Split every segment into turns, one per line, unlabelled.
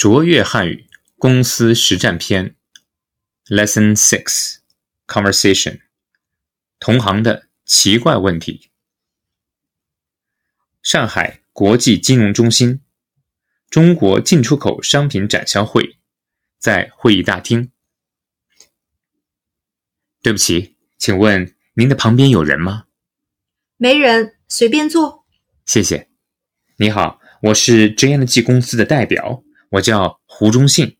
卓越汉语公司实战篇，Lesson Six Conversation，同行的奇怪问题。上海国际金融中心，中国进出口商品展销会，在会议大厅。对不起，请问您的旁边有人吗？
没人，随便坐。
谢谢。你好，我是 JNG 公司的代表，我叫胡忠信。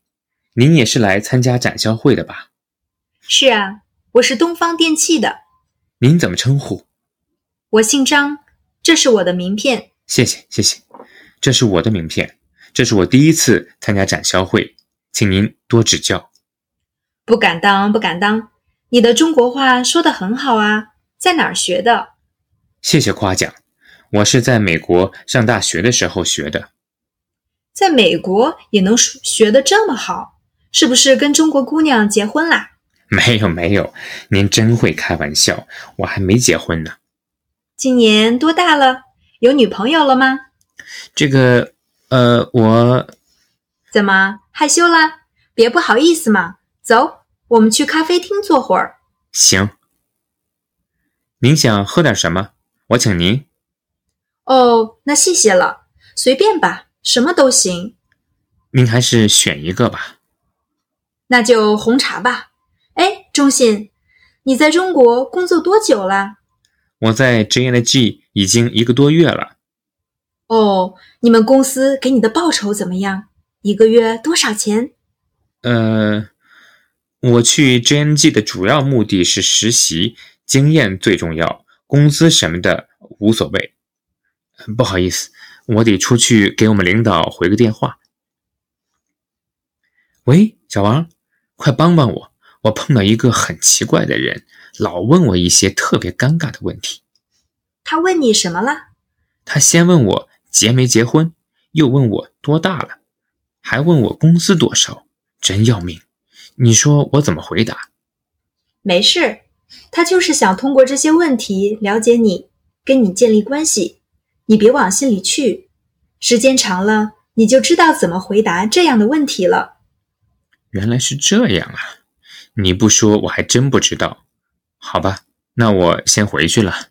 您也是来参加展销会的吧？
是啊，我是东方电器的。
您怎么称呼？
我姓张，这是我的名片。
谢谢，谢谢。这是我的名片，这是我第一次参加展销会，请您多指教。
不敢当，不敢当。你的中国话说得很好啊，在哪儿学的？
谢谢夸奖，我是在美国上大学的时候学的。
在美国也能学得这么好，是不是跟中国姑娘结婚啦？
没有没有，您真会开玩笑，我还没结婚呢。
今年多大了？有女朋友了吗？
这个，呃，我
怎么害羞了？别不好意思嘛，走。我们去咖啡厅坐会儿。
行。您想喝点什么？我请您。
哦，那谢谢了。随便吧，什么都行。
您还是选一个吧。
那就红茶吧。哎，钟信，你在中国工作多久了？
我在 JNG 已经一个多月了。
哦，你们公司给你的报酬怎么样？一个月多少钱？
呃。我去 JNG 的主要目的是实习，经验最重要，工资什么的无所谓。不好意思，我得出去给我们领导回个电话。喂，小王，快帮帮我！我碰到一个很奇怪的人，老问我一些特别尴尬的问题。
他问你什么了？
他先问我结没结婚，又问我多大了，还问我工资多少，真要命。你说我怎么回答？
没事，他就是想通过这些问题了解你，跟你建立关系。你别往心里去，时间长了你就知道怎么回答这样的问题了。
原来是这样啊！你不说我还真不知道。好吧，那我先回去了。